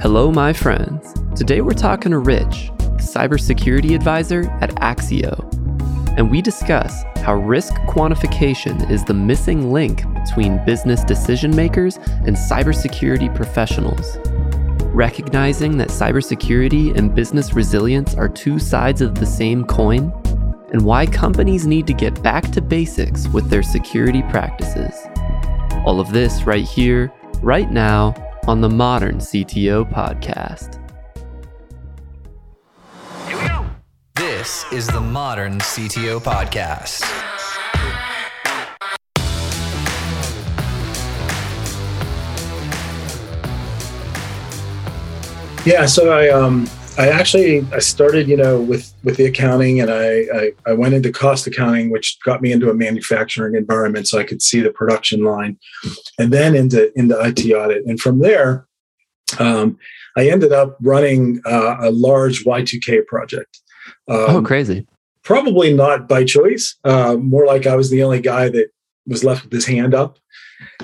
Hello, my friends. Today we're talking to Rich, cybersecurity advisor at Axio, and we discuss how risk quantification is the missing link between business decision makers and cybersecurity professionals. Recognizing that cybersecurity and business resilience are two sides of the same coin, and why companies need to get back to basics with their security practices. All of this right here, right now, on the Modern CTO Podcast. Here we go. This is the Modern CTO Podcast. Yeah, so I um I actually I started you know with with the accounting and I, I I went into cost accounting, which got me into a manufacturing environment so I could see the production line, and then into into IT audit, and from there, um, I ended up running uh, a large Y2K project. Um, oh, crazy! Probably not by choice. Uh, more like I was the only guy that was left with his hand up,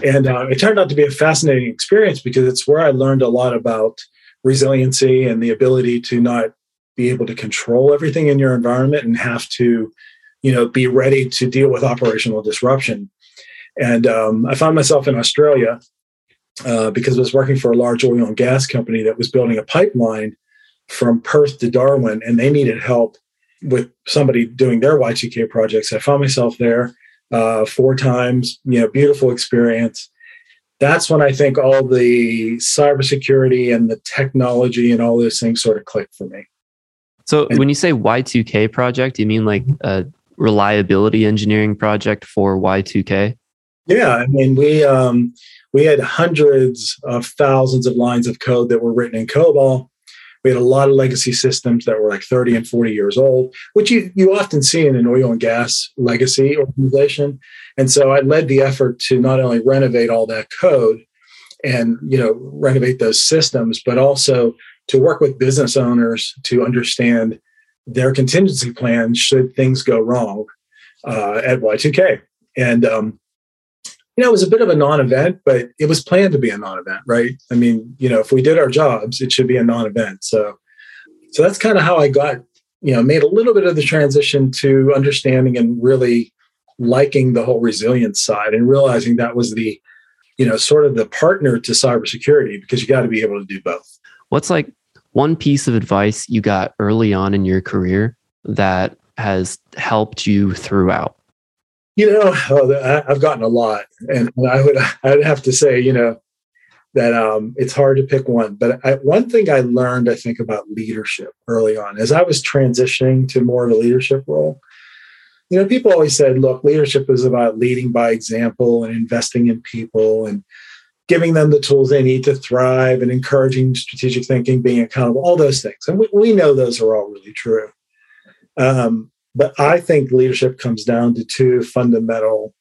and uh, it turned out to be a fascinating experience because it's where I learned a lot about resiliency and the ability to not be able to control everything in your environment and have to you know be ready to deal with operational disruption. And um, i found myself in australia uh, because i was working for a large oil and gas company that was building a pipeline from perth to darwin and they needed help with somebody doing their y2k projects. I found myself there uh, four times you know beautiful experience that's when I think all the cybersecurity and the technology and all those things sort of click for me. So and, when you say Y2K project, you mean like a reliability engineering project for Y2K? Yeah, I mean we um, we had hundreds of thousands of lines of code that were written in COBOL. We had a lot of legacy systems that were like 30 and 40 years old, which you, you often see in an oil and gas legacy organization. And so I led the effort to not only renovate all that code and you know renovate those systems, but also to work with business owners to understand their contingency plan should things go wrong uh, at Y2K. And um, you know, it was a bit of a non-event, but it was planned to be a non-event, right? I mean, you know, if we did our jobs, it should be a non-event. So, so that's kind of how I got, you know, made a little bit of the transition to understanding and really liking the whole resilience side and realizing that was the, you know, sort of the partner to cybersecurity because you got to be able to do both. What's like one piece of advice you got early on in your career that has helped you throughout? You know, oh, I've gotten a lot, and I would I'd have to say, you know, that um, it's hard to pick one. But I, one thing I learned, I think, about leadership early on, as I was transitioning to more of a leadership role, you know, people always said, look, leadership is about leading by example and investing in people and giving them the tools they need to thrive and encouraging strategic thinking, being accountable, all those things. And we, we know those are all really true. Um, but I think leadership comes down to two fundamental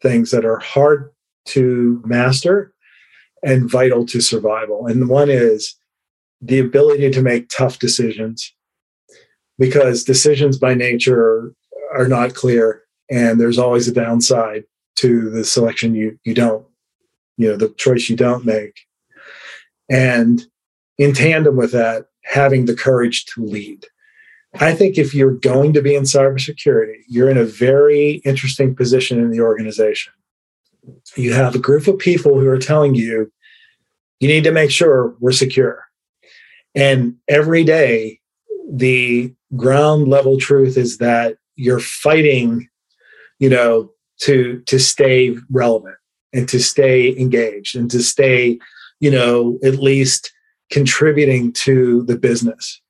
things that are hard to master and vital to survival. And one is the ability to make tough decisions because decisions by nature are not clear and there's always a downside to the selection you you don't you know the choice you don't make. And in tandem with that having the courage to lead. I think if you're going to be in cybersecurity you're in a very interesting position in the organization. You have a group of people who are telling you you need to make sure we're secure. And every day the ground level truth is that you're fighting, you know, to to stay relevant and to stay engaged and to stay, you know, at least contributing to the business.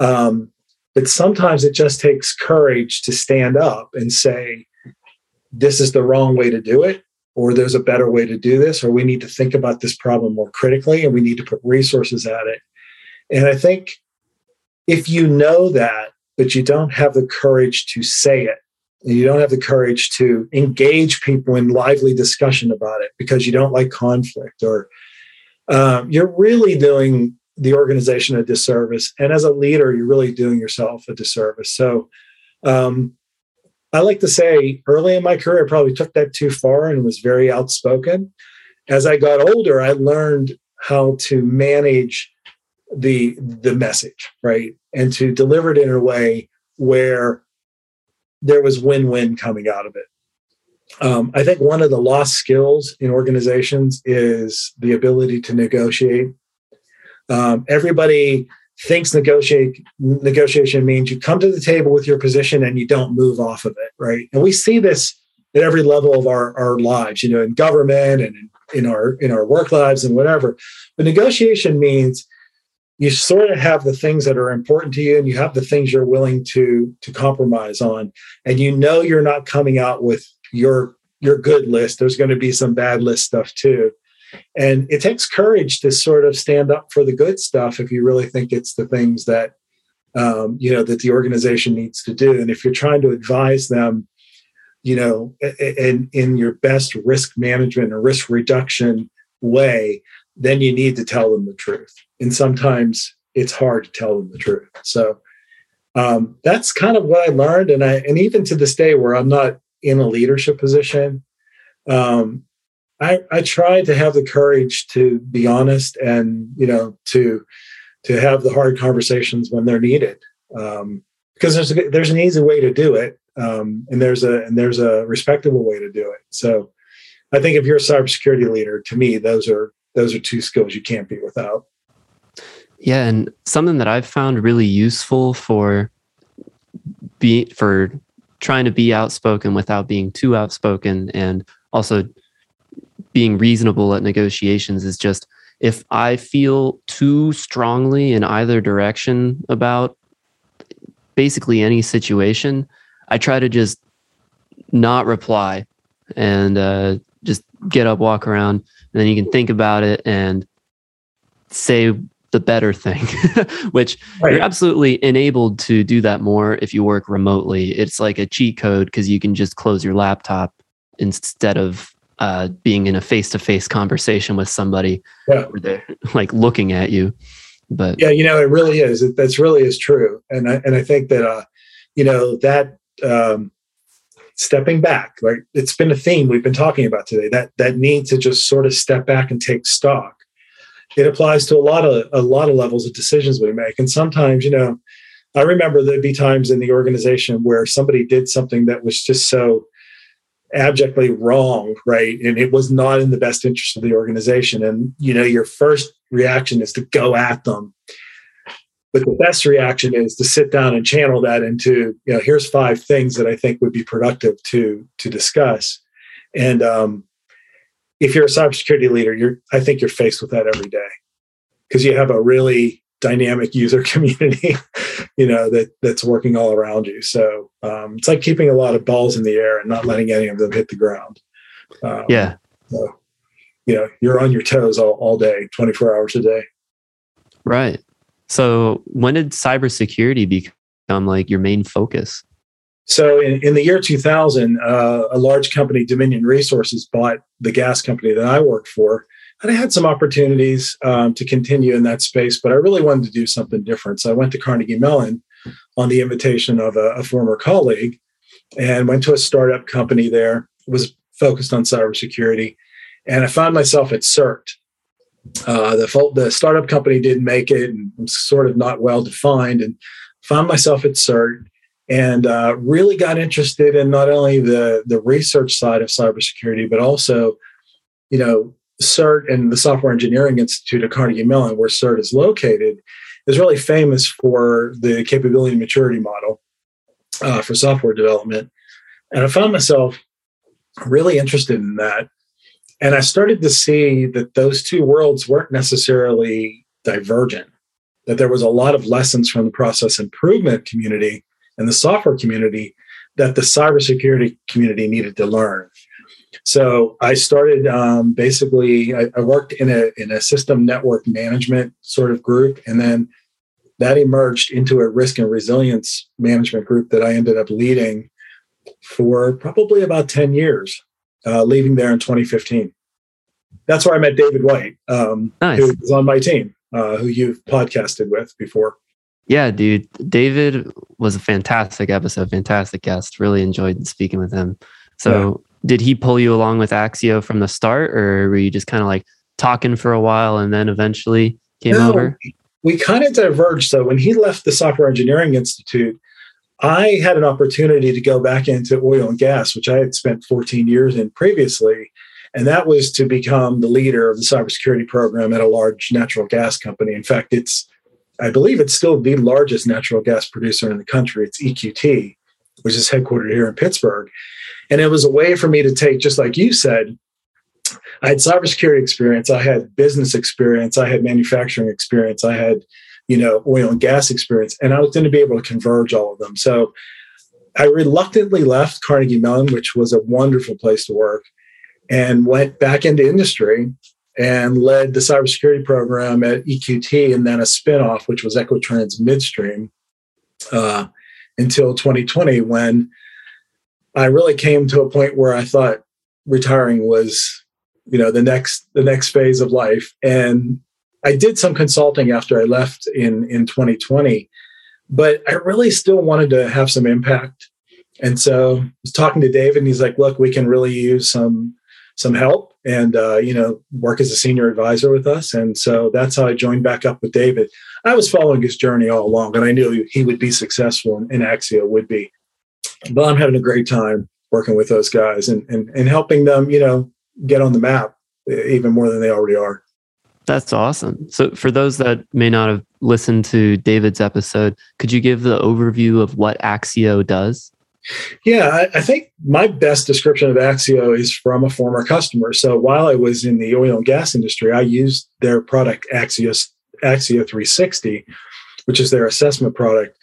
Um, but sometimes it just takes courage to stand up and say, this is the wrong way to do it, or there's a better way to do this, or we need to think about this problem more critically and we need to put resources at it. And I think if you know that but you don't have the courage to say it. You don't have the courage to engage people in lively discussion about it because you don't like conflict, or um, you're really doing the organization a disservice. And as a leader, you're really doing yourself a disservice. So, um, I like to say early in my career, I probably took that too far and was very outspoken. As I got older, I learned how to manage the the message, right? And to deliver it in a way where there was win-win coming out of it. Um, I think one of the lost skills in organizations is the ability to negotiate. Um, everybody thinks negotiate negotiation means you come to the table with your position and you don't move off of it, right? And we see this at every level of our, our lives, you know, in government and in, in our in our work lives and whatever. But negotiation means you sort of have the things that are important to you and you have the things you're willing to to compromise on. And you know you're not coming out with your your good list. There's going to be some bad list stuff too. And it takes courage to sort of stand up for the good stuff if you really think it's the things that um, you know that the organization needs to do. And if you're trying to advise them you know in in your best risk management or risk reduction way then you need to tell them the truth and sometimes it's hard to tell them the truth. So um, that's kind of what i learned. And i and even to this day where i'm not in a leadership position um, I, I try to have the courage to be honest and you know to to have the hard conversations when they're needed. Um, because there's a, there's an easy way to do it um, and there's a and there's a respectable way to do it. So I think if you're a cybersecurity leader to me those are those are two skills you can't be without yeah and something that I've found really useful for be for trying to be outspoken without being too outspoken and also being reasonable at negotiations is just if I feel too strongly in either direction about basically any situation, I try to just not reply and uh, just get up, walk around, and then you can think about it and say the better thing, which right. you're absolutely enabled to do that more if you work remotely. It's like a cheat code because you can just close your laptop instead of uh, being in a face-to-face conversation with somebody yeah. where they're like looking at you but yeah you know it really is it, that's really is true and i and i think that uh you know that um stepping back like it's been a theme we've been talking about today that that need to just sort of step back and take stock it applies to a lot of a lot of levels of decisions we make. And sometimes you know i remember there'd be times in the organization where somebody did something that was just so abjectly wrong right? And it was not in the best interest of the organization. And you know your first reaction is to go at them. But the best reaction is to sit down and channel that into you know here's five things that i think would be productive to to discuss. And um, if you're a cybersecurity leader you're i think you're faced with that every day. Because you have a really dynamic user community you know that that's working all around you. So um, it's like keeping a lot of balls in the air and not letting any of them hit the ground. Um, yeah. so you know you're on your toes all, all day 24 hours a day. Right. So when did cybersecurity become like your main focus so in, in the year 2000 uh, a large company dominion resources bought the gas company that i worked for and I had some opportunities um, to continue in that space, but I really wanted to do something different. So I went to Carnegie Mellon on the invitation of a, a former colleague and went to a startup company there, was focused on cybersecurity. And I found myself at CERT. Uh, the, the startup company didn't make it and was sort of not well defined, and found myself at CERT and uh, really got interested in not only the, the research side of cybersecurity, but also, you know, CERT and the Software Engineering Institute at Carnegie Mellon, where CERT is located, is really famous for the capability maturity model uh, for software development. And I found myself really interested in that. And I started to see that those two worlds weren't necessarily divergent, that there was a lot of lessons from the process improvement community and the software community that the cybersecurity community needed to learn. So I started um, basically. I, I, worked in a in a system network management sort of group, and then that emerged into a risk and resilience management group that I ended up leading for probably about ten years, uh, leaving there in 2015. That's where I met David White, um, nice. who was on my team, uh, who you've podcasted with before. Yeah, dude. David was a fantastic episode, fantastic guest. Really enjoyed speaking with him. So did he pull you along with Axio from the start, or were you just kind of like talking for a while and then eventually came no, over? we kind of diverged. So when he left the Software Engineering Institute, I had an opportunity to go back into oil and gas, which I had spent 14 years in previously. And that was to become the leader of the cybersecurity program at a large natural gas company. In fact, it's, I believe it's still the largest natural gas producer in the country. It's EQT, which is headquartered here in Pittsburgh. And it was a way for me to take, just like you said, I had cybersecurity experience, I had business experience, I had manufacturing experience, I had, you know, oil and gas experience, and I was going to be able to converge all of them. So I reluctantly left Carnegie Mellon, which was a wonderful place to work, and went back into industry and led the cybersecurity program at EQT and then a spinoff, which was Equitrans Midstream, uh, until 2020 when I really came to a point where I thought retiring was you know the next the next phase of life. And i did some consulting after i left in in 2020 but i really still wanted to have some impact. And so i was talking to david and he's like look we can really use some some help and uh, you know work as a senior advisor with us and so that's how i joined back up with david i was following his journey all along and i knew he would be successful and, and axio would be but i'm having a great time working with those guys and, and and helping them you know get on the map even more than they already are. That's awesome. So, for those that may not have listened to David's episode, could you give the overview of what Axio does? Yeah, I, I, think my best description of Axio is from a former customer. So, while I was in the oil and gas industry, I used their product Axio, Axio 360, which is their assessment product.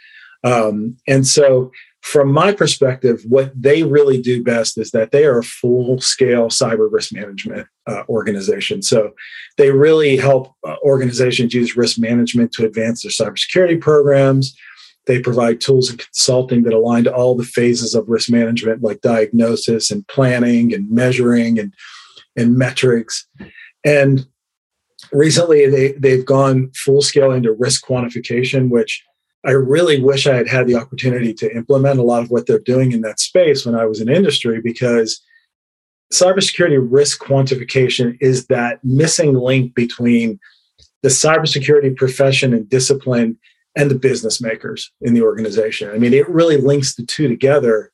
Um, and so, from my perspective, what they really do best is that they are a full scale cyber risk management uh, organization. So they really help uh, organizations use risk management to advance their cybersecurity programs. They provide tools and consulting that align to all the phases of risk management, like diagnosis and planning and measuring and, and metrics. And recently, they, they've gone full scale into risk quantification, which I really wish I had had the opportunity to implement a lot of what they're doing in that space when I was in industry because cybersecurity risk quantification is that missing link between the cybersecurity profession and discipline and the business makers in the organization. I mean, it really links the two together.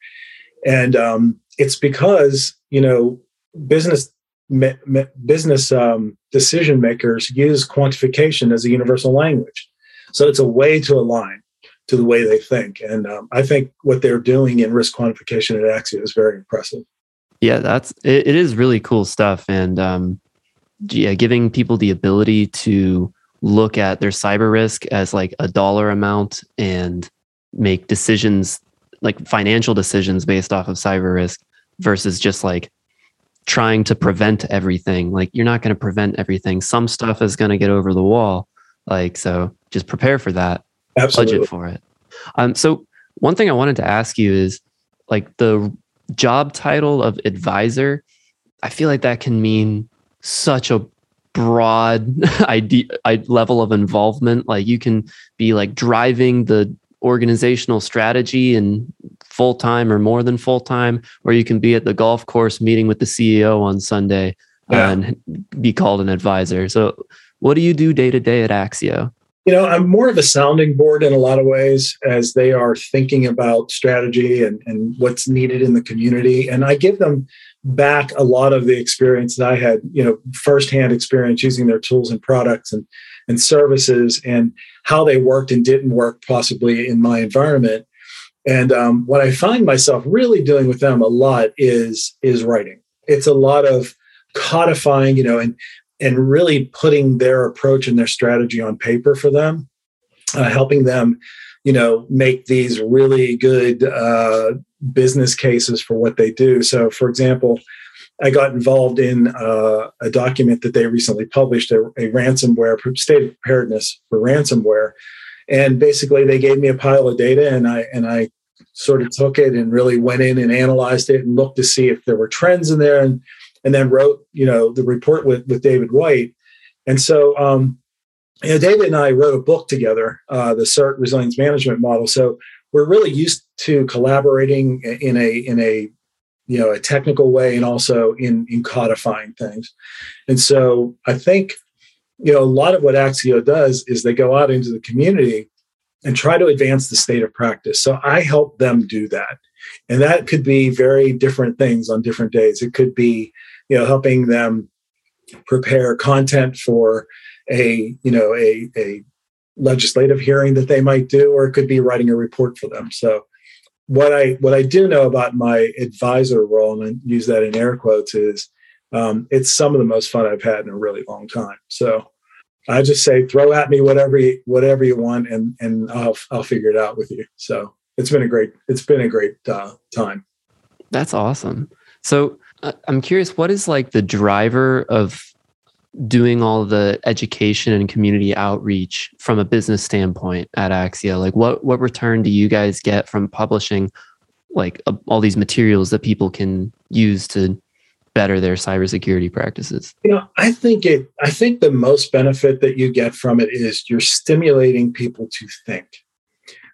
And um, it's because, you know, business me, me, business um, decision makers use quantification as a universal language. So it's a way to align to the way they think. And um, I think what they're doing in risk quantification at Axio is very impressive. Yeah, that's it, it is really cool stuff. And um, yeah, giving people the ability to look at their cyber risk as like a dollar amount and make decisions like financial decisions based off of cyber risk versus just like trying to prevent everything. Like you're not going to prevent everything. Some stuff is going to get over the wall. Like so just prepare for that. Absolutely. Budget for it. Um, so one thing I wanted to ask you is like the job title of advisor. I feel like that can mean such a broad idea level of involvement. Like you can be like driving the organizational strategy and full time or more than full time, or you can be at the golf course meeting with the CEO on Sunday yeah. and be called an advisor. So, what do you do day to day at Axio? you know, I'm more of a sounding board in a lot of ways as they are thinking about strategy and, and what's needed in the community. And I give them back a lot of the experience that I had, you know, firsthand experience using their tools and products and, and services and how they worked and didn't work possibly in my environment. And um, what I find myself really doing with them a lot is is writing. It's a lot of codifying, you know, and and really putting their approach and their strategy on paper for them, uh, helping them, you know, make these really good uh, business cases for what they do. So, for example, I got involved in uh, a document that they recently published, a, a ransomware state of preparedness for ransomware, and basically they gave me a pile of data, and I and I sort of took it and really went in and analyzed it and looked to see if there were trends in there and and then wrote you know the report with with David White. And so um, you know, David and I wrote a book together, uh, the CERT Resilience Management Model. So we're really used to collaborating in a in a you know a technical way and also in in codifying things. And so I think you know, a lot of what Axio does is they go out into the community and try to advance the state of practice. So I help them do that. And that could be very different things on different days. It could be, you know, helping them prepare content for a, you know, a, a legislative hearing that they might do, or it could be writing a report for them. So what I what I do know about my advisor role, and I use that in air quotes, is um, it's some of the most fun I've had in a really long time. So I just say throw at me whatever you, whatever you want, and and I'll I'll figure it out with you. So it's been a great it's been a great uh, time. That's awesome. So uh, I'm curious, what is like the driver of doing all the education and community outreach from a business standpoint at Axio? Like, what what return do you guys get from publishing like all these materials that people can use to better their cybersecurity practices? You know, I think it. I think the most benefit that you get from it is you're stimulating people to think.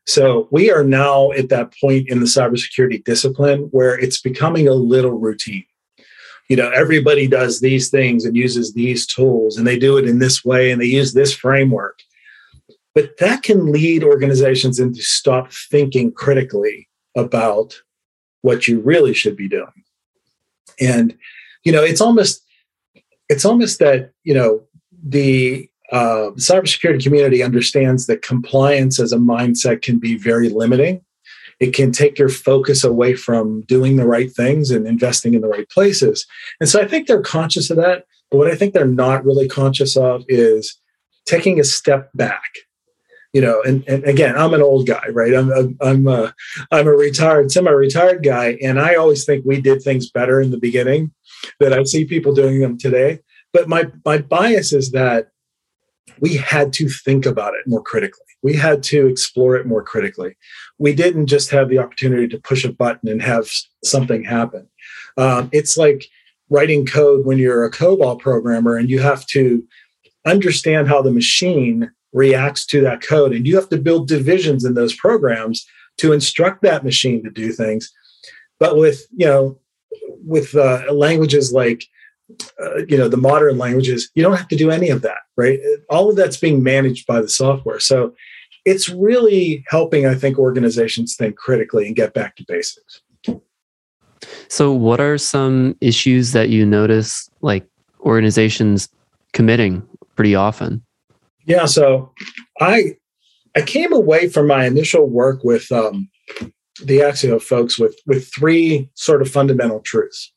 So we are now at that point in the cybersecurity discipline where it's becoming a little routine. You know, everybody does these things and uses these tools, and they do it in this way, and they use this framework. But that can lead organizations into stop thinking critically about what you really should be doing and you know it's almost it's almost that you know the uh, cybersecurity community understands that compliance as a mindset can be very limiting it can take your focus away from doing the right things and investing in the right places and so i think they're conscious of that but what i think they're not really conscious of is taking a step back you know, and, and again, I'm an old guy, right? I'm a, I'm a, I'm a retired, semi-retired guy, and I always think we did things better in the beginning that I see people doing them today. But my my bias is that we had to think about it more critically. We had to explore it more critically. We didn't just have the opportunity to push a button and have something happen. Um, it's like writing code when you're a COBOL programmer and you have to understand how the machine reacts to that code. And you have to build divisions in those programs to instruct that machine to do things. But with, you know, with uh, languages like, uh, you know, the modern languages, you don't have to do any of that, right? All of that's being managed by the software. So it's really helping, I think, organizations think critically and get back to basics. So, what are some issues that you notice, like organizations committing pretty often? Yeah, so I I came away from my initial work with um, the Axio folks with with three sort of fundamental truths.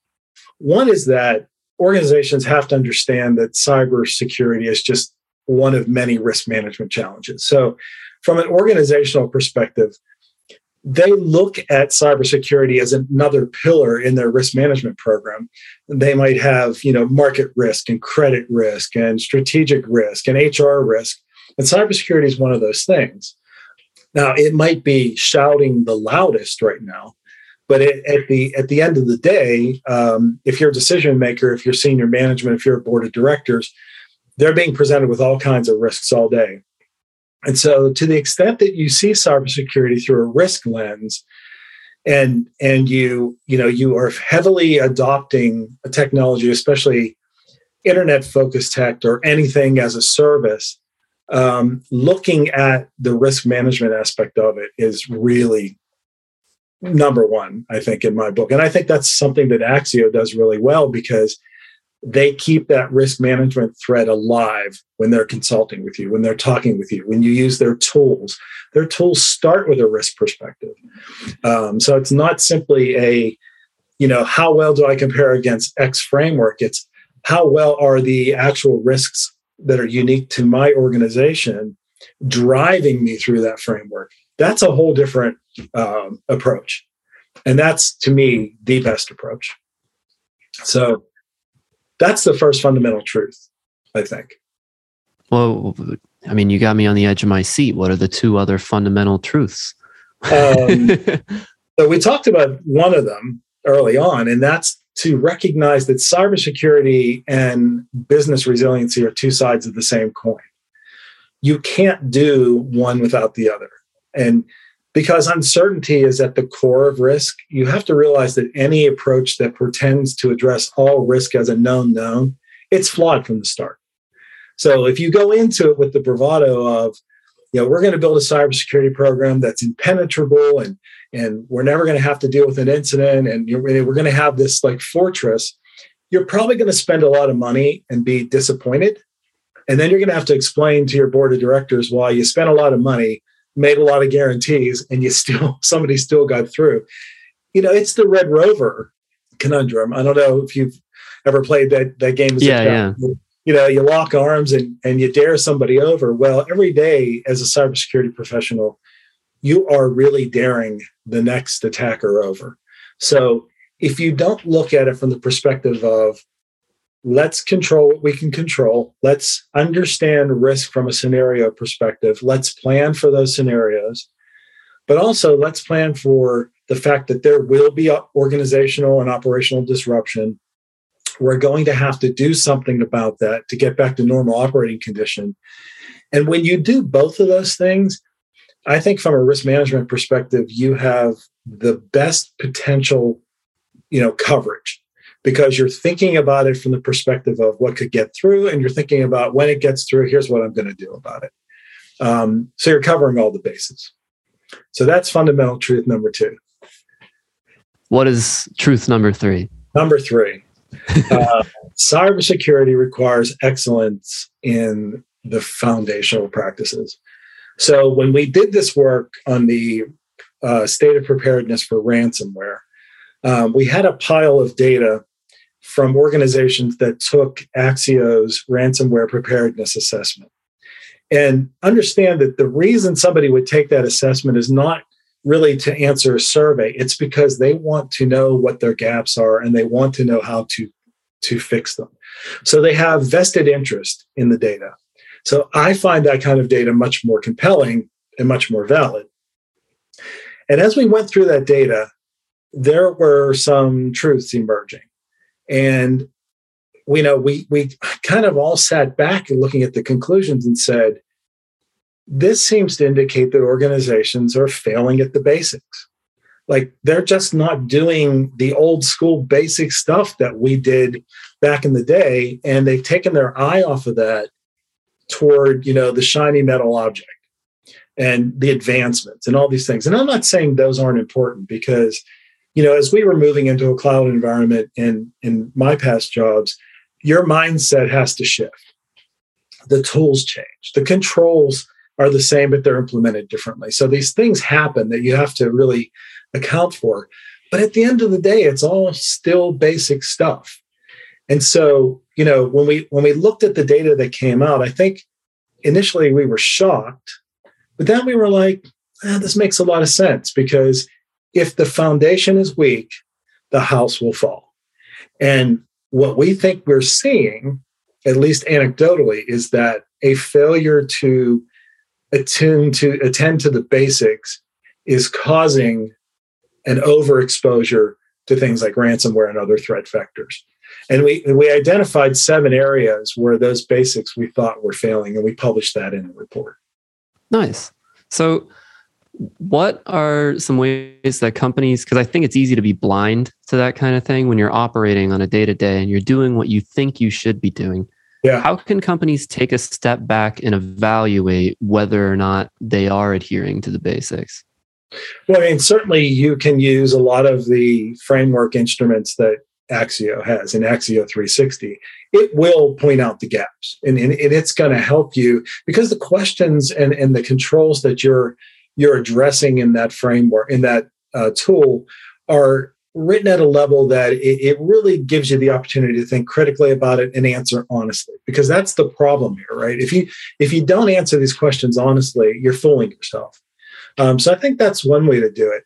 One is that organizations have to understand that cybersecurity is just one of many risk management challenges. So, from an organizational perspective, they look at cybersecurity as another pillar in their risk management program. They might have, you know, market risk and credit risk and strategic risk and HR risk. And cybersecurity is one of those things. Now, it might be shouting the loudest right now, but it, at the at the end of the day, um, if you're a decision maker, if you're senior management, if you're a board of directors, they're being presented with all kinds of risks all day. And so, to the extent that you see cybersecurity through a risk lens, and and you you know you are heavily adopting a technology, especially internet focused tech or anything as a service, um, looking at the risk management aspect of it is really number one, I think, in my book. And I think that's something that Axio does really well because they keep that risk management thread alive when they're consulting with you, when they're talking with you, when you use their tools. Their tools start with a risk perspective. Um, so it's not simply a, you know, how well do I compare against X framework? It's how well are the actual risks that are unique to my organization driving me through that framework? That's a whole different um, approach. And that's to me the best approach. So that's the first fundamental truth, I think. Well, I mean, you got me on the edge of my seat. What are the two other fundamental truths? um, so we talked about one of them early on, and that's to recognize that cybersecurity and business resiliency are two sides of the same coin. You can't do one without the other. And because uncertainty is at the core of risk, you have to realize that any approach that pretends to address all risk as a known known, it's flawed from the start. So if you go into it with the bravado of, you know, we're going to build a cybersecurity program that's impenetrable and and we're never going to have to deal with an incident and we're going to have this like fortress, you're probably going to spend a lot of money and be disappointed. And then you're going to have to explain to your board of directors why you spent a lot of money, made a lot of guarantees, and you still somebody still got through. You know, it's the Red Rover conundrum. I don't know if you've ever played that that game. yeah, yeah you know you lock arms and and you dare somebody over well every day as a cybersecurity professional you are really daring the next attacker over so if you don't look at it from the perspective of let's control what we can control. Let's understand risk from a scenario perspective. Let's plan for those scenarios. But also let's plan for the fact that there will be organizational and operational disruption. We're going to have to do something about that to get back to normal operating condition. And when you do both of those things, I think from a risk management perspective, you have the best potential, you know, coverage because you're thinking about it from the perspective of what could get through, and you're thinking about when it gets through. Here's what I'm going to do about it. Um, so you're covering all the bases. So that's fundamental truth number two. What is truth number three? Number three uh, cybersecurity requires excellence in the foundational practices. So when we did this work on the uh, state of preparedness for ransomware, um, we had a pile of data from organizations that took Axio's ransomware preparedness assessment. And understand that the reason somebody would take that assessment is not really to answer a survey. It's because they want to know what their gaps are and they want to know how to, to fix them. So they have vested interest in the data. So I find that kind of data much more compelling and much more valid. And as we went through that data, there were some truths emerging. And we know we we kind of all sat back and looking at the conclusions and said, this seems to indicate that organizations are failing at the basics. Like they're just not doing the old school basic stuff that we did back in the day. And they've taken their eye off of that toward, you know, the shiny metal object and the advancements and all these things. And I'm not saying those aren't important because, you know, as we were moving into a cloud environment in, in my past jobs, your mindset has to shift. The tools change, the controls are the same, but they're implemented differently. So these things happen that you have to really account for. But at the end of the day, it's all still basic stuff. And so, you know, when we when we looked at the data that came out, I think initially we were shocked, but then we were like, ah, this makes a lot of sense because if the foundation is weak, the house will fall. And what we think we're seeing, at least anecdotally, is that a failure to attend to attend to the basics is causing an overexposure to things like ransomware and other threat vectors. And we we identified seven areas where those basics we thought were failing, and we published that in the report. Nice. So, what are some ways that companies? Because I think it's easy to be blind to that kind of thing when you're operating on a day to day and you're doing what you think you should be doing. Yeah. How can companies take a step back and evaluate whether or not they are adhering to the basics? Well, I mean, certainly you can use a lot of the framework instruments that Axio has in Axio 360. It will point out the gaps and, and it's going to help you because the questions and, and the controls that you're you're addressing in that framework in that uh, tool are written at a level that it, it, really gives you the opportunity to think critically about it and answer honestly because that's the problem here right? If you if you don't answer these questions honestly you're fooling yourself. Um, so i think that's one way to do it.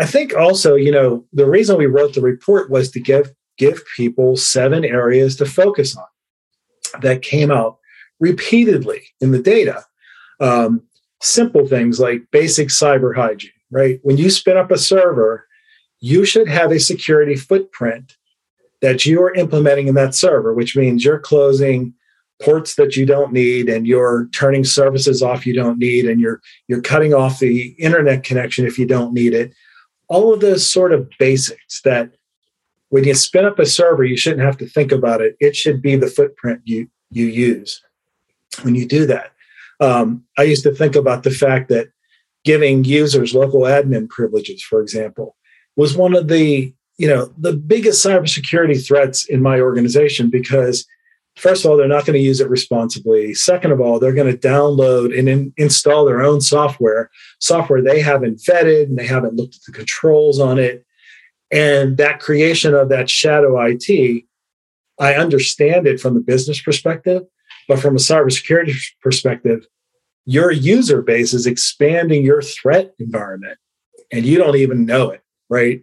I think also you know the reason we wrote the report was to give give people seven areas to focus on that came out repeatedly in the data. Um, simple things like basic cyber hygiene right? When you spin up a server you should have a security footprint that you are implementing in that server, which means you're closing ports that you don't need and you're turning services off you don't need and you're you're cutting off the internet connection if you don't need it. All of those sort of basics that when you spin up a server you shouldn't have to think about it. It should be the footprint you you use. When you do that. Um, I used to think about the fact that giving users local admin privileges, for example, was one of the you know the biggest cybersecurity threats in my organization because first of all they're not going to use it responsibly. Second of all they're going to download and in, install their own software software they haven't vetted and they haven't looked at the controls on it. And that creation of that shadow it i understand it from the business perspective but from a cybersecurity perspective your user base is expanding your threat environment and you don't even know it right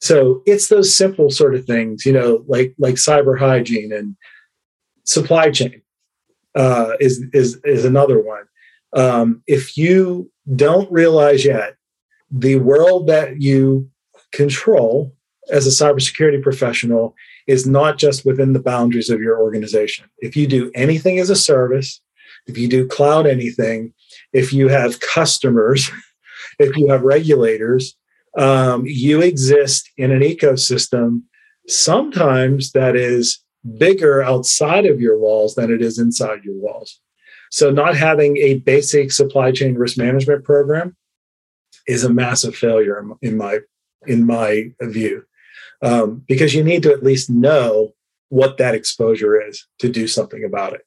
so it's those simple sort of things, you know, like like cyber hygiene and supply chain uh, is is is another one. Um, if you don't realize yet the world that you control as a cybersecurity professional is not just within the boundaries of your organization. If you do anything as a service, if you do cloud anything, if you have customers, if you have regulators, um, you exist in an ecosystem sometimes that is bigger outside of your walls than it is inside your walls. So, not having a basic supply chain risk management program is a massive failure in my in my view, um, because you need to at least know what that exposure is to do something about it.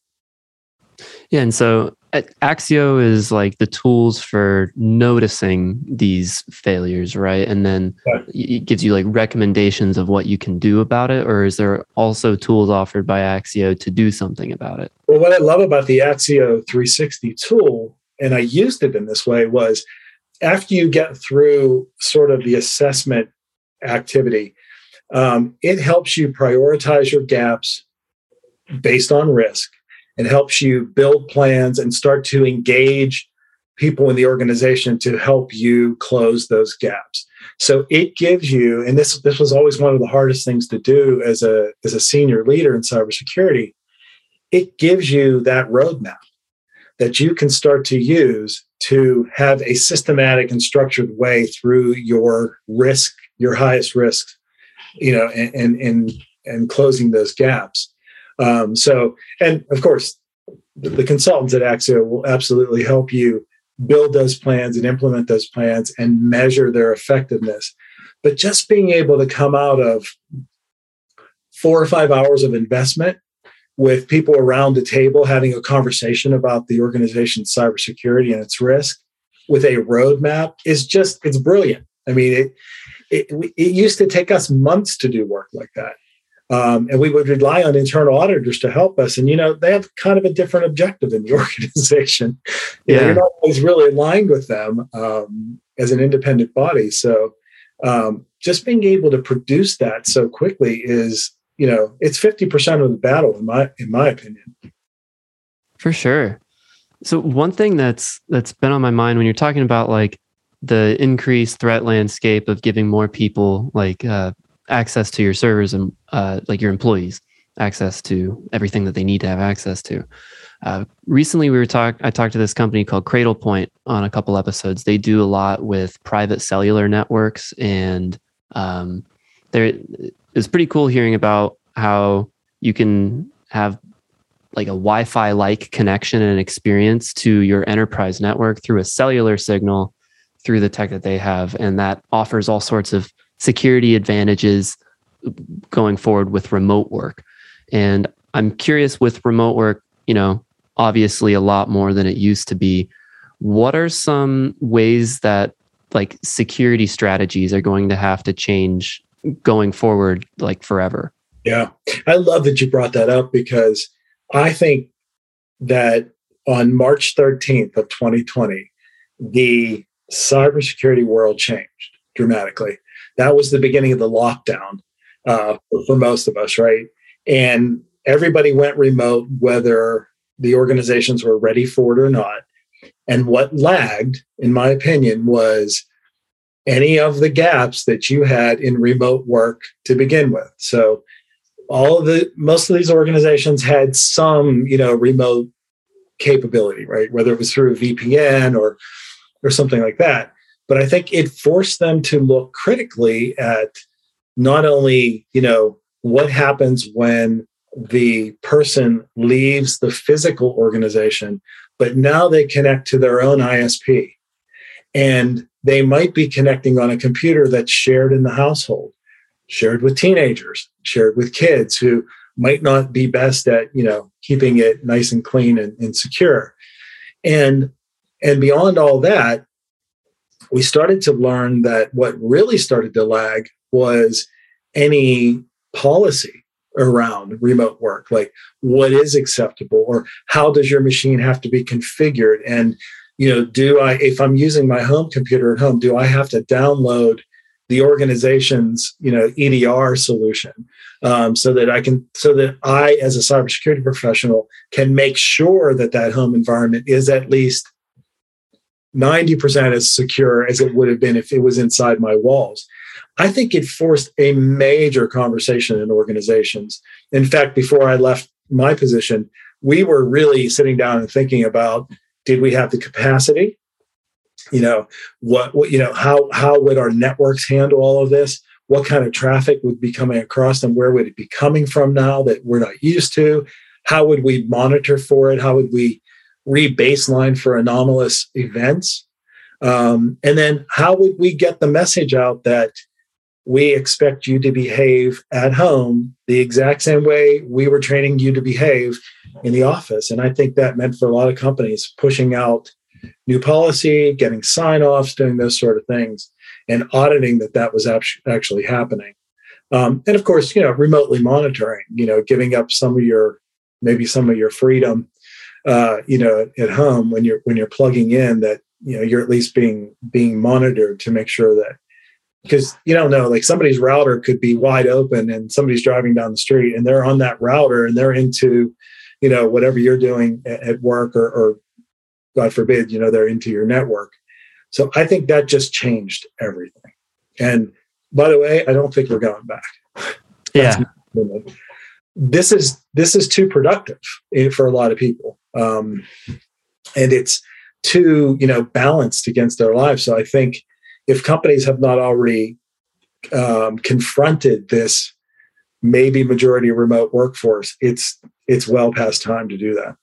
Yeah, and so Axio is like the tools for noticing these failures, right? And then yeah. it gives you like recommendations of what you can do about it. Or is there also tools offered by Axio to do something about it? Well, what I love about the Axio 360 tool, and I used it in this way, was after you get through sort of the assessment activity, um, it helps you prioritize your gaps based on risk and helps you build plans and start to engage people in the organization to help you close those gaps. So it gives you, and this this was always one of the hardest things to do as a as a senior leader in cybersecurity. It gives you that roadmap that you can start to use to have a systematic and structured way through your risk, your highest risks, you know, and and and, closing those gaps. Um, so, and of course, the, the consultants at Axio will absolutely help you build those plans and implement those plans and measure their effectiveness. But just being able to come out of four or five hours of investment with people around the table having a conversation about the organization's cybersecurity and its risk with a roadmap is just it's brilliant. I mean, it, it it used to take us months to do work like that. Um, and we would rely on internal auditors to help us. And, you know, they have kind of a different objective in the organization. You yeah. know, you're not always really aligned with them um, as an independent body. So um, just being able to produce that so quickly is, you know, it's 50% of the battle in my, in my opinion. For sure. So one thing that's, that's been on my mind when you're talking about like the increased threat landscape of giving more people like uh, access to your servers and uh, like your employees access to everything that they need to have access to. Uh, recently, we were talk. I talked to this company called Cradlepoint on a couple episodes. They do a lot with private cellular networks, and um, there it's pretty cool hearing about how you can have like a Wi-Fi like connection and experience to your enterprise network through a cellular signal through the tech that they have, and that offers all sorts of security advantages going forward with remote work. And I'm curious with remote work, you know, obviously a lot more than it used to be. What are some ways that like security strategies are going to have to change going forward, like forever? Yeah. I love that you brought that up because I think that on March 13th of 2020, the cybersecurity world changed dramatically that was the beginning of the lockdown uh, for most of us, right? And everybody went remote, whether the organizations were ready for it or not. And what lagged, in my opinion, was any of the gaps that you had in remote work to begin with. So all of the most of these organizations had some, you know, remote capability, right? Whether it was through a VPN or or something like that. But I think it forced them to look critically at not only, you know, what happens when the person leaves the physical organization, but now they connect to their own ISP. And they might be connecting on a computer that's shared in the household, shared with teenagers, shared with kids who might not be best at, you know, keeping it nice and clean and, and secure. And and beyond all that, we started to learn that what really started to lag was any policy around remote work like what is acceptable or how does your machine have to be configured? And you know do i if i'm using my home computer at home do i have to download the organization's you know edr solution um, so that i can so that i as a cybersecurity professional can make sure that that home environment is at least 90% as secure as it would have been if it was inside my walls I think it forced a major conversation in organizations. In fact, before I left my position, we were really sitting down and thinking about did we have the capacity? You know, what, what you know, how how would our networks handle all of this? What kind of traffic would be coming across and where would it be coming from now that we're not used to? How would we monitor for it? How would we re-baseline for anomalous events? Um, and then how would we get the message out that we expect you to behave at home the exact same way we were training you to behave in the office. And I think that meant for a lot of companies pushing out new policy, getting sign offs, doing those sort of things, and auditing that that was actually happening. Um, and of course, you know, remotely monitoring, you know, giving up some of your maybe some of your freedom, uh, you know, at home when you're when you're plugging in that you know you're at least being being monitored to make sure that because you don't know like somebody's router could be wide open and somebody's driving down the street and they're on that router and they're into you know whatever you're doing at work or, or god forbid you know they're into your network. So i think that just changed everything. And by the way i don't think we're going back. Yeah. This is this is too productive eh, for a lot of people um and it's too you know balanced against their lives so i think if companies have not already um, confronted this maybe majority remote workforce, it's it's well past time to do that.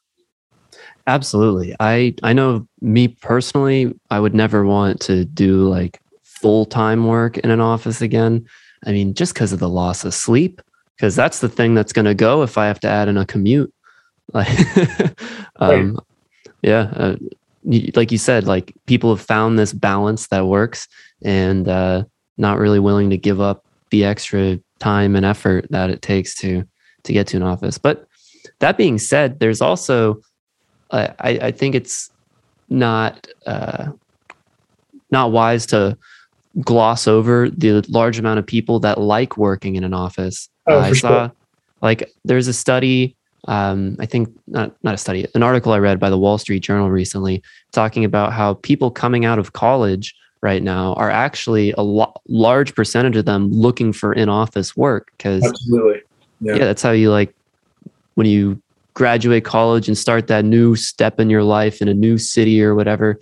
Absolutely. I I know me personally, I would never want to do like full-time work in an office again. I mean, just because of the loss of sleep, because that's the thing that's going to go if I have to add in a commute. Like, um, yeah, uh, like you said, like people have found this balance that works and uh, not really willing to give up the extra time and effort that it takes to to get to an office. But that being said, there's also uh, I, I think it's not uh, not wise to gloss over the large amount of people that like working in an office. Oh, I saw sure. like there's a study um, I think not not a study, an article I read by the Wall Street Journal recently talking about how people coming out of college right now are actually a lo- large percentage of them looking for in-office work because absolutely yeah. yeah that's how you like when you graduate college and start that new step in your life in a new city or whatever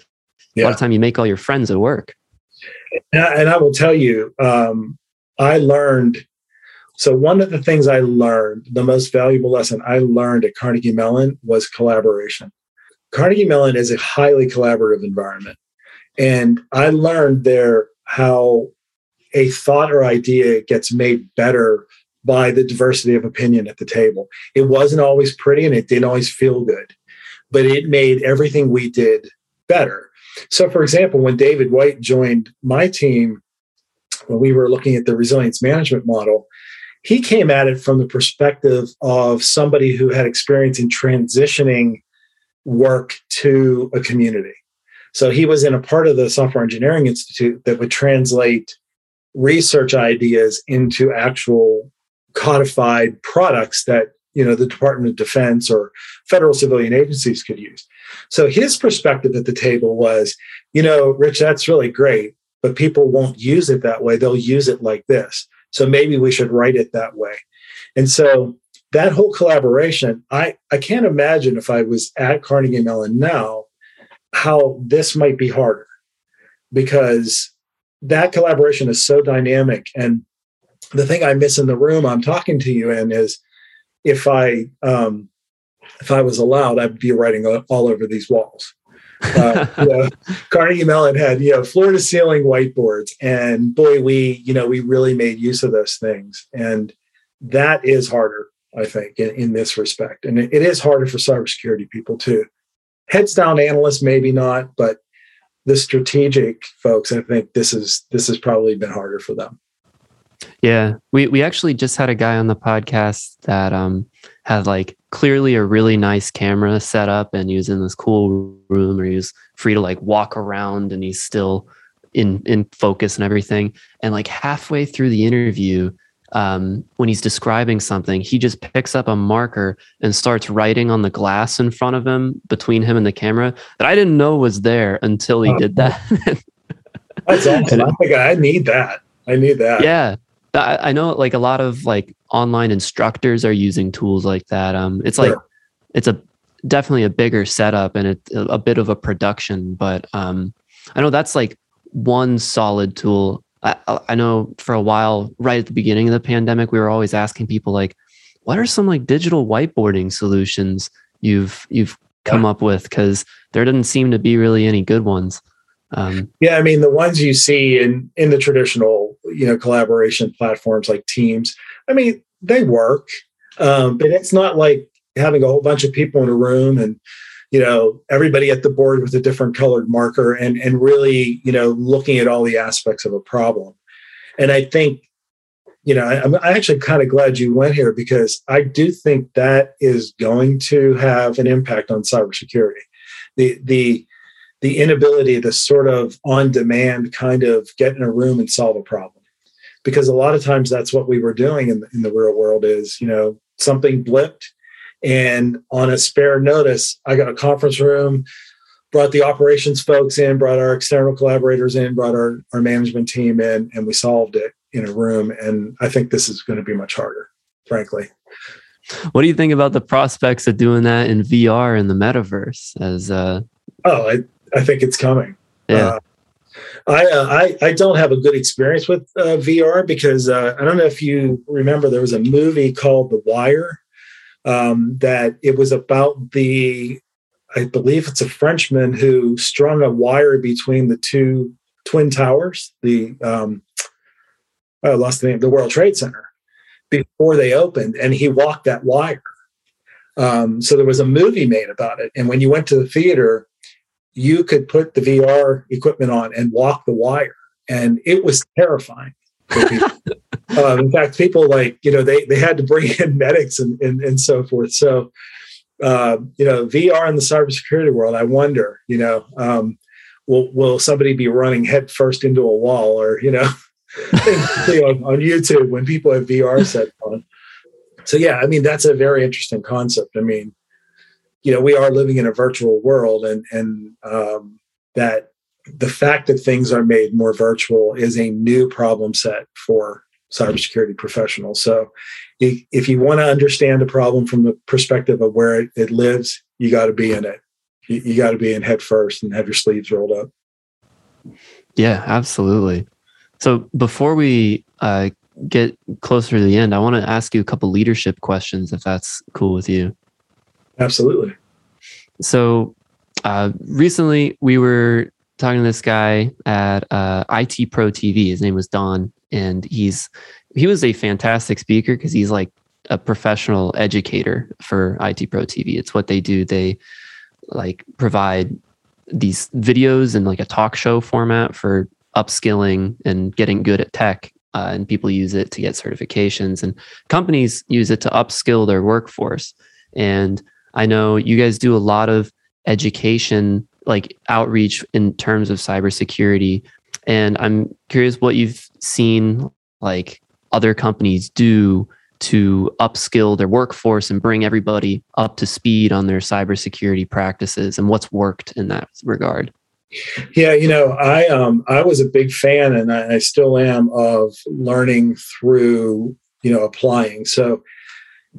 yeah. a lot of time you make all your friends at work and I, and I will tell you um, i learned so one of the things I learned, the most valuable lesson I learned at Carnegie Mellon was collaboration. Carnegie Mellon is a highly collaborative environment. And I learned there how a thought or idea gets made better by the diversity of opinion at the table. It wasn't always pretty and it didn't always feel good, but it made everything we did better. So, for example, when David White joined my team, when we were looking at the resilience management model, he came at it from the perspective of somebody who had experience in transitioning work to a community. So he was in a part of the Software Engineering Institute that would translate research ideas into actual codified products that you know the Department of Defense or federal civilian agencies could use. So his perspective at the table was, you know, Rich, that's really great, but people won't use it that way. They'll use it like this. So maybe we should write it that way. And so that whole collaboration, I, I can't imagine if I was at Carnegie Mellon now, how this might be harder because that collaboration is so dynamic. And the thing I miss in the room I'm talking to you in is if I um, if I was allowed, I'd be writing all over these walls. Uh, you know, Carnegie Mellon had you know floor to ceiling whiteboards, and boy, we you know we really made use of those things, and that is harder, I think, in, in this respect, and it, it is harder for cybersecurity people too. Heads down analysts, maybe not, but the strategic folks, I think this is this has probably been harder for them. Yeah, we we actually just had a guy on the podcast that um had like clearly a really nice camera set up, and he was in this cool room where he was free to like walk around, and he's still in in focus and everything. And like halfway through the interview, um, when he's describing something, he just picks up a marker and starts writing on the glass in front of him between him and the camera that I didn't know was there until he oh, did that. That's awesome. I I need that. I need that. Yeah. I, know like a lot of like online instructors are using tools like that. Um, it's sure. like, it's a definitely a bigger setup and it's a, bit of a production, but um, I know that's like one solid tool I, I know for a while, right at the beginning of the pandemic, we were always asking people like, what are some like digital whiteboarding solutions you've you've come up with? Because there doesn't seem to be really any good ones. Um, yeah, I mean the ones you see in in the traditional you know collaboration platforms like Teams. I mean they work, um, but it's not like having a whole bunch of people in a room and you know everybody at the board with a different colored marker and and really you know looking at all the aspects of a problem and i think you know i'm actually kind of glad you went here because i do think that is going to have an impact on cybersecurity the the the inability to sort of on demand kind of get in a room and solve a problem because a lot of times that's what we were doing in the, in the real world is you know something blipped and on a spare notice, I got a conference room, brought the operations folks in, brought our external collaborators in, brought our, our management team in, and we solved it in a room. And I think this is going to be much harder, frankly. What do you think about the prospects of doing that in VR in the metaverse? As uh... oh, I, I think it's coming. Yeah. Uh, I, uh, I, I don't have a good experience with uh, VR because uh, I don't know if you remember there was a movie called The Wire um, that it was about the, I believe it's a Frenchman who strung a wire between the two twin towers, the, um, I lost the name, the World Trade Center, before they opened, and he walked that wire. Um, so there was a movie made about it. And when you went to the theater, you could put the VR equipment on and walk the wire. And it was terrifying. um, in fact, people like you know they they had to bring in medics and and, and so forth. So uh, you know, VR in the cybersecurity world, I wonder, you know, um, will will somebody be running headfirst into a wall, or you know, on, on YouTube when people have VR set on? So yeah, I mean that's a very interesting concept. I mean, you know, we are living in a virtual world, and and um, that the fact that things are made more virtual is a new problem set for cybersecurity professionals. So, if you want to understand a problem from the perspective of where it, it lives, you got to be in it. You, you got to be in head first and have your sleeves rolled up. Yeah, absolutely. So, before we uh, get closer to the end, I want to ask you a couple leadership questions, if that's cool with you. Absolutely. So, uh, recently we were talking to this guy at uh, IT Pro TV. His name was Don, and he's he was a fantastic speaker because he's like a professional educator for IT Pro TV. It's what they do. They like provide these videos in like a talk show format for upskilling and getting good at tech. Uh, and people use it to get certifications, and companies use it to upskill their workforce. And I know you guys do a lot of education like outreach in terms of cybersecurity. And I'm curious what you've seen like other companies do to upskill their workforce and bring everybody up to speed on their cybersecurity practices and what's worked in that regard. Yeah, you know, I um I was a big fan and I, I still am of learning through, you know, applying. So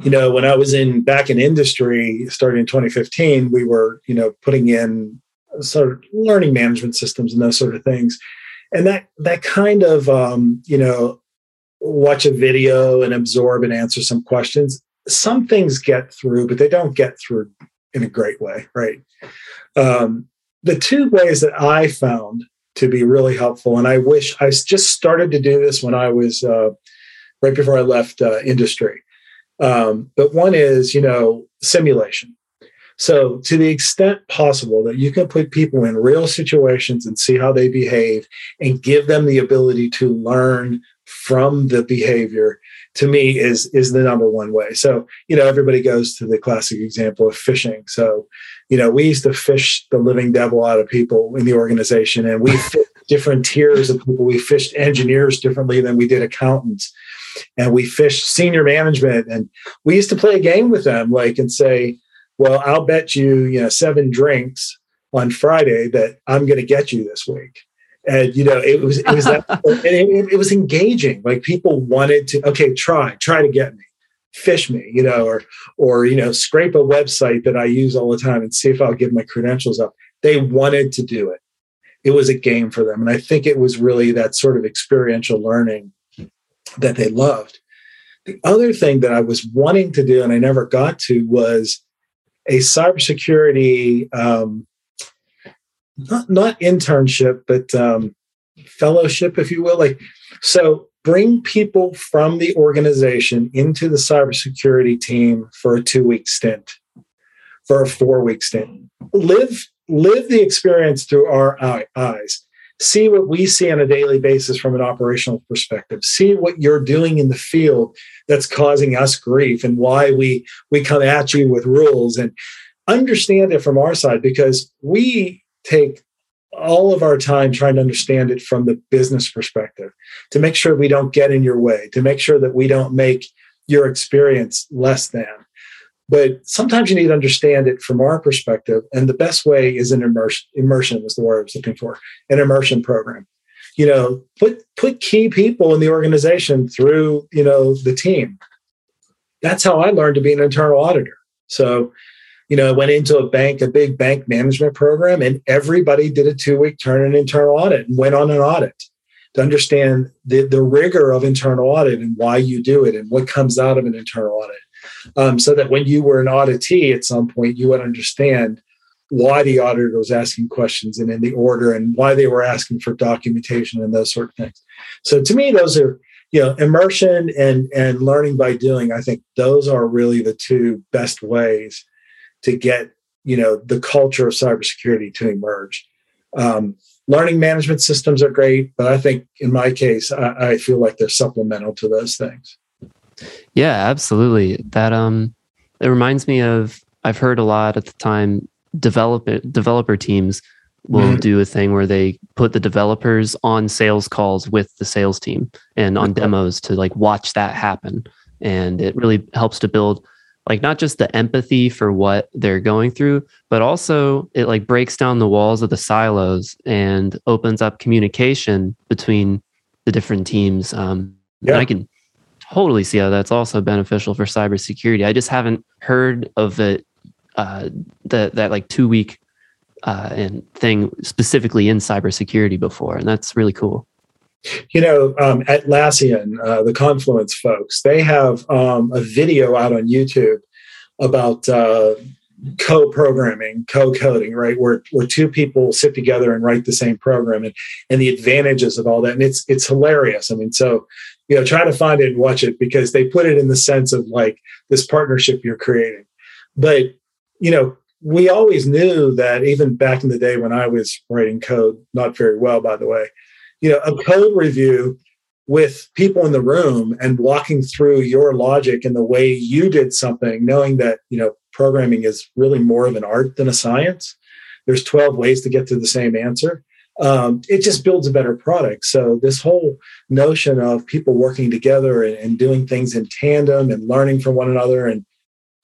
you know when i was in back in industry starting in 2015 we were you know putting in sort of learning management systems and those sort of things. And that that kind of um, you know watch a video and absorb and answer some questions some things get through, but they don't get through in a great way, right? Um, the two ways that I found to be really helpful, and I wish I just started to do this when I was uh, right before I left uh, industry. Um, but one is, you know, simulation. So, to the extent possible that you can put people in real situations and see how they behave and give them the ability to learn from the behavior to me is is the number one way. So you know everybody goes to the classic example of phishing. So you know we used to phish the living devil out of people in the organization and we different tiers of people. We phished engineers differently than we did accountants and we phished senior management. And we used to play a game with them like and say well i'll bet you you know seven drinks on friday that i'm going to get you this week. And you know it was it was that, it, it was engaging. Like people wanted to okay try try to get me. Phish me you know or or you know scrape a website that i use all the time and see if i'll give my credentials up. They wanted to do it. It was a game for them. And i think it was really that sort of experiential learning that they loved the other thing that i was wanting to do and i never got to was a cybersecurity um, not not internship, but um, fellowship, if you will. Like so, bring people from the organization into the cybersecurity team for a two week stint, for a four week stint. Live live the experience through our eyes. See what we see on a daily basis from an operational perspective. See what you're doing in the field that's causing us grief and why we we come at you with rules and understand it from our side because we take all of our time trying to understand it from the business perspective to make sure we don't get in your way, to make sure that we don't make your experience less than. But sometimes you need to understand it from our perspective. And the best way is an immersion, immersion was the word I was looking for, an immersion program. You know, put put key people in the organization through, you know, the team. That's how I learned to be an internal auditor. So you know, I went into a bank, a big bank management program, and everybody did a two week turn and internal audit and went on an audit to understand the, the rigor of internal audit and why you do it and what comes out of an internal audit. Um, so that when you were an auditee at some point, you would understand why the auditor was asking questions and in the order and why they were asking for documentation and those sort of things. So to me, those are you know immersion and and learning by doing. I think those are really the two best ways to get you know the culture of cybersecurity to emerge. Um, learning management systems are great, but I think in my case, I, I feel like they're supplemental to those things. Yeah, absolutely. That um, it reminds me of I've heard a lot at the time. Developer developer teams will mm-hmm. do a thing where they put the developers on sales calls with the sales team and on demos to like watch that happen, and it really helps to build like not just the empathy for what they're going through but also it like breaks down the walls of the silos and opens up communication between the different teams um yeah. i can totally see how that's also beneficial for cybersecurity i just haven't heard of it uh that that like two week uh and thing specifically in cybersecurity before and that's really cool you know, um, Atlassian, uh, the Confluence folks, they have um, a video out on YouTube about uh, co-programming, co-coding, right? Where where two people sit together and write the same program, and and the advantages of all that, and it's it's hilarious. I mean, so you know, try to find it and watch it because they put it in the sense of like this partnership you're creating, but you know. We always knew that even back in the day when I was writing code, not very well, by the way, you know, a code review with people in the room and walking through your logic and the way you did something, knowing that, you know, programming is really more of an art than a science. There's 12 ways to get to the same answer. Um, it just builds a better product. So this whole notion of people working together and, and doing things in tandem and learning from one another and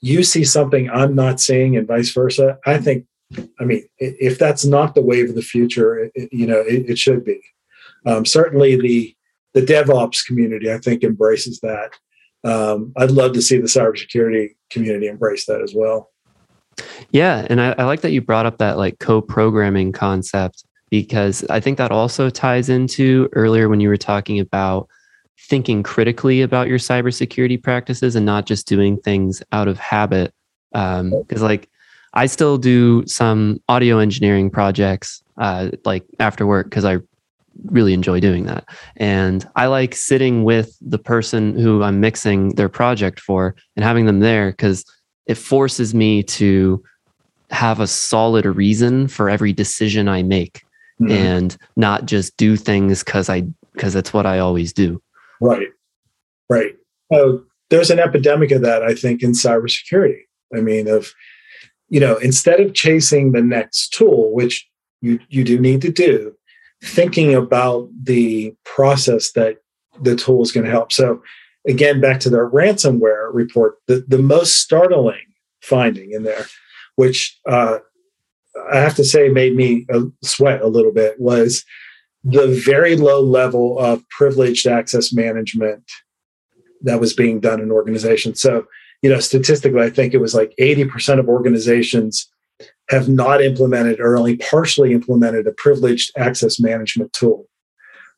you see something I'm not seeing and vice versa. I think, I mean, if that's not the wave of the future, it, you know, it, it should be. Um, certainly, the the DevOps community, I think, embraces that. Um, I'd love to see the cybersecurity community embrace that as well. Yeah, and I, I like that you brought up that like co-programming concept because I think that also ties into earlier when you were talking about thinking critically about your cybersecurity practices and not just doing things out of habit. Because, um, like, I still do some audio engineering projects, uh, like after work, because I really enjoy doing that. And I like sitting with the person who I'm mixing their project for and having them there because it forces me to have a solid reason for every decision I make mm-hmm. and not just do things because I because that's what I always do. Right. Right. Oh, there's an epidemic of that, I think, in cybersecurity. I mean, of you know, instead of chasing the next tool, which you you do need to do, thinking about the process that the tool is going to help. So again, back to the ransomware report, the, the most startling finding in there, which uh, I have to say made me uh, sweat a little bit, was the very low level of privileged access management that was being done in organizations. So, you know, statistically, I think it was like 80% of organizations have not implemented or only partially implemented a privileged access management tool.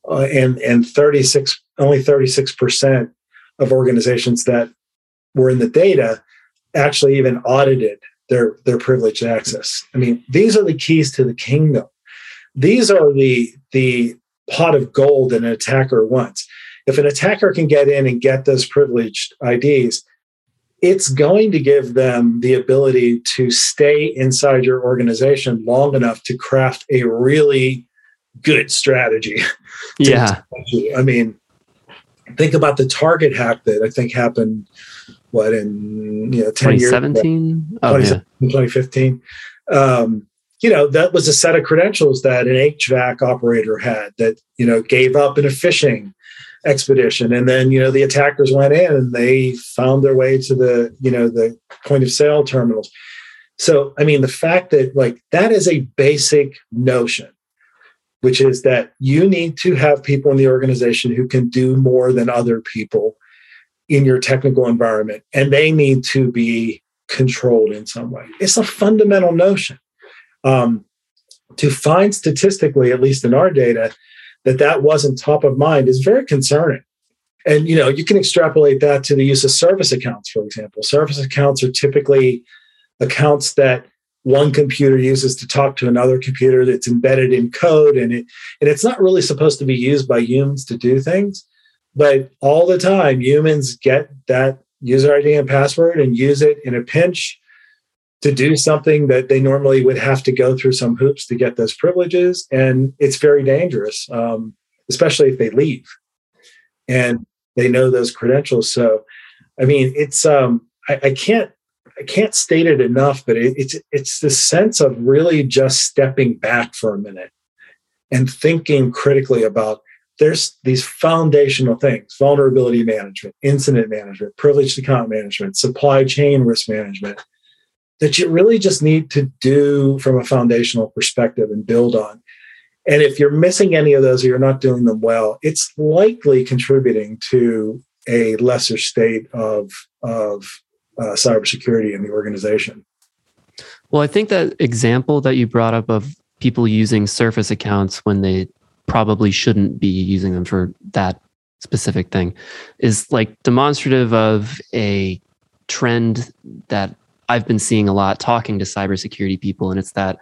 Uh, and and 36 only 36% of organizations that were in the data actually even audited their their privileged access. I mean, these are the keys to the kingdom. These are the the pot of gold that an attacker wants. If an attacker can get in and get those privileged IDs, it's going to give them the ability to stay inside your organization long enough to craft a really good strategy. Yeah. I mean, think about the target hack that I think happened what in you know 10 2017? years oh, 2015 um, you know that was a set of credentials that an hvac operator had that you know gave up in a phishing expedition. And then you know the attackers went in and they found their way to the you know the point of sale terminals. So i mean the fact that like that is a basic notion which is that you need to have people in the organization who can do more than other people in your technical environment and they need to be controlled in some way it's a fundamental notion um, to find statistically at least in our data that that wasn't top of mind is very concerning. And you know, you can extrapolate that to the use of service accounts, for example. Service accounts are typically accounts that one computer uses to talk to another computer that's embedded in code and it and it's not really supposed to be used by humans to do things but all the time humans get that user id and password and use it in a pinch to do something that they normally would have to go through some hoops to get those privileges. And it's very dangerous, um, especially if they leave and they know those credentials. So, I mean, it's, um, I, I can't, I can't state it enough, but it, it's, it's the sense of really just stepping back for a minute and thinking critically about there's these foundational things vulnerability management incident management privileged account management supply chain risk management that you really just need to do from a foundational perspective and build on. And if you're missing any of those or you're not doing them well, it's likely contributing to a lesser state of, of uh, cybersecurity in the organization. Well, I think that example that you brought up of people using service accounts when they probably shouldn't be using them for that specific thing is like demonstrative of a trend that I've been seeing a lot talking to cybersecurity people, and it's that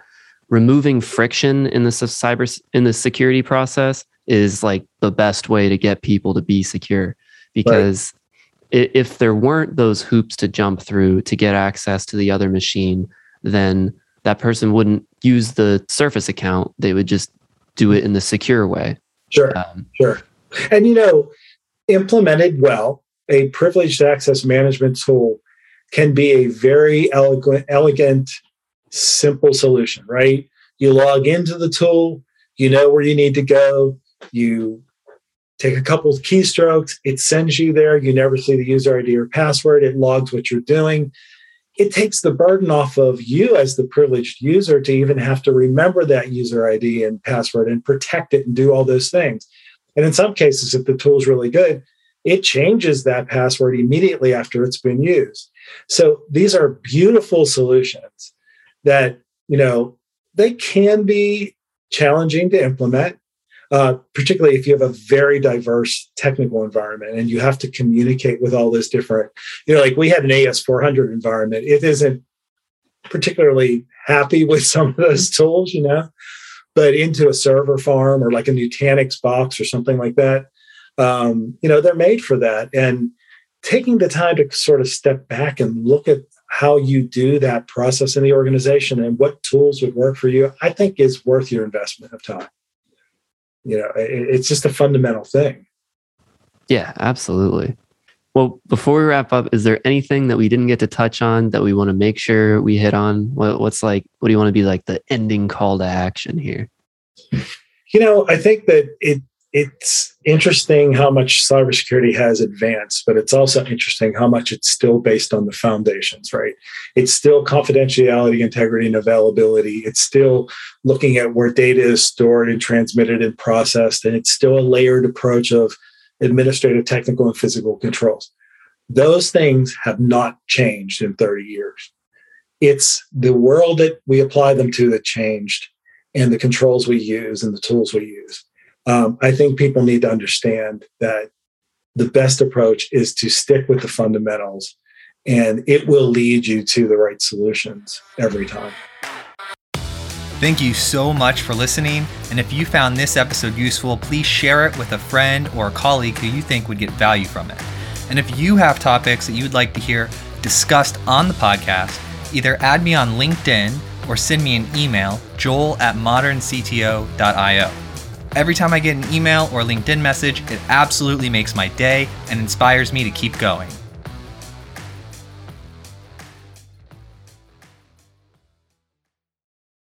removing friction in the cyber in the security process is like the best way to get people to be secure because right. if there weren't those hoops to jump through to get access to the other machine then that person wouldn't use the service account they would just do it in the secure way sure um, sure and you know implemented well a privileged access management tool can be a very elegant, elegant, simple solution, right? You log into the tool, you know where you need to go, you take a couple of keystrokes, it sends you there. You never see the user ID or password, it logs what you're doing. It takes the burden off of you as the privileged user to even have to remember that user ID and password and protect it and do all those things. And in some cases, if the tool is really good, it changes that password immediately after it's been used. So these are beautiful solutions that, you know, they can be challenging to implement. Uh, particularly if you have a very diverse technical environment and you have to communicate with all this different, you know, like we had an AS400 environment. It isn't particularly happy with some of those tools, you know, but into a server farm or like a Nutanix box or something like that, um, you know, they're made for that. And taking the time to sort of step back and look at how you do that process in the organization and what tools would work for you, I think is worth your investment of time. You know, it's just a fundamental thing. Yeah, absolutely. Well, before we wrap up, is there anything that we didn't get to touch on that we want to make sure we hit on? What, what's like, what do you want to be like the ending call to action here? You know, I think that it it's interesting how much cybersecurity has advanced, but it's also interesting how much it's still based on the foundations, right? It's still confidentiality, integrity, and availability. It's still looking at where data is stored and transmitted and processed, and it's still a layered approach of administrative, technical, and physical controls. Those things have not changed in 30 years. It's the world that we apply them to that changed, and the controls we use and the tools we use. Um, I think people need to understand that the best approach is to stick with the fundamentals, and it will lead you to the right solutions every time. Thank you so much for listening. And if you found this episode useful, please share it with a friend or a colleague who you think would get value from it. And if you have topics that you would like to hear discussed on the podcast, either add me on LinkedIn or send me an email, joel at moderncto.io. Every time I get an email or LinkedIn message, it absolutely makes my day and inspires me to keep going.